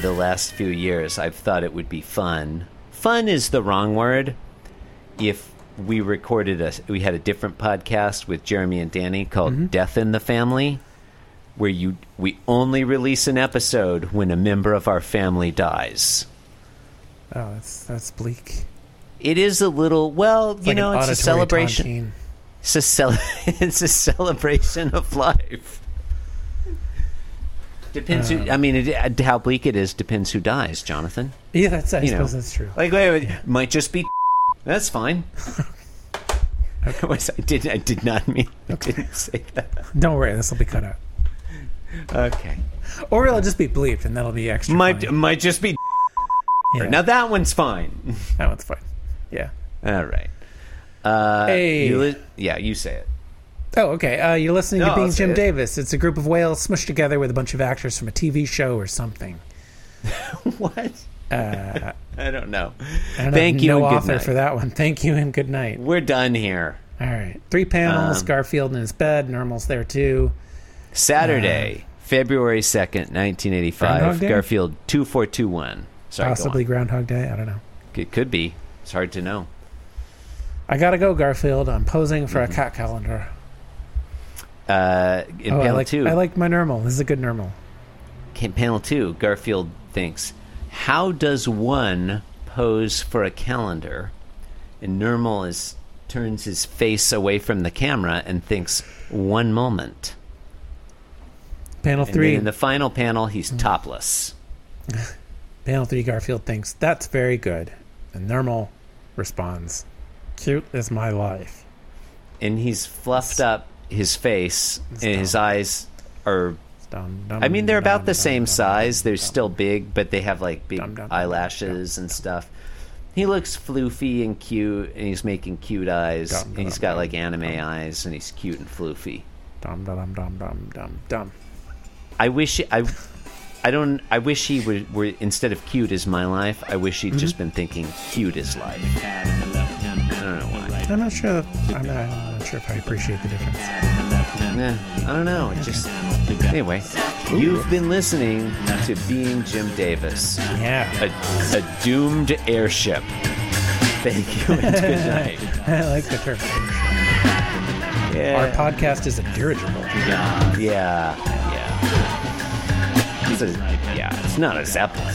the last few years, I've thought it would be fun. Fun is the wrong word. If we recorded a, we had a different podcast with Jeremy and Danny called Mm-hmm. Death in the Family, where you we only release an episode when a member of our family dies. Oh, that's that's bleak. It is a little well, It's you like know, it's a celebration. tontine. It's a cel- it's a celebration of life. Depends who. I mean, it, how bleak it is depends who dies, Jonathan. Yeah, that's. I You know. that's true. Like, wait, wait, might just be. That's fine. Was- I did. I did not mean. I didn't say that. Don't worry, this will be cut out, Okay. or it'll just be bleeped, and that'll be extra. Might funny. might just be. Yeah, Now that one's fine. that one's fine. Yeah. All right. Uh, Hey. you li- yeah, you say it. Oh, okay. Uh, you're listening No, to Being Jim it. Davis. It's a group of whales smushed together with a bunch of actors from a TV show or something. What? Uh, I don't know. I don't Thank have you No and good author for that one. Thank you and good night. We're done here. All right. Three panels. Um, Garfield in his bed. Nermal's there too. Saturday, February 2nd, 1985. Garfield 2421. Sorry, Possibly. Groundhog Day. I don't know. It could be. It's hard to know. I gotta go, Garfield. I'm posing for Mm-hmm. a cat calendar. Uh, in oh, I panel like, two, I like my Nermal. This is a good Nermal. panel two, Garfield thinks, "How does one pose for a calendar?" And Nermal is turns his face away from the camera and thinks, "One moment." Panel And three. in the final panel, he's topless. Panel three. Garfield thinks that's very good, and Nermal responds, "Cute is my life." and he's fluffed up his face and his eyes are Dum, dum, I mean they're about the dum, same dum, size. dum, They're dum. still big, but they have like big Dum, dum, dum, eyelashes and stuff. He looks floofy and cute and he's making cute eyes. Dum, and he's dum, got dum, like anime dum. eyes and he's cute and floofy. Dum dum dum dum dum dum. I wish I I don't I wish he would were instead of cute is my life, I wish he'd Mm-hmm. just been thinking cute is life. I don't know why. I'm not sure. That, I'm, not, I'm not sure if I appreciate the difference. Nah, I don't know. It just anyway. You've been listening to Being Jim Davis, Yeah. a, a doomed airship. Thank you and good night. I like the term. Our podcast is a dirigible. yeah, yeah. It's a, yeah, it's not a zeppelin.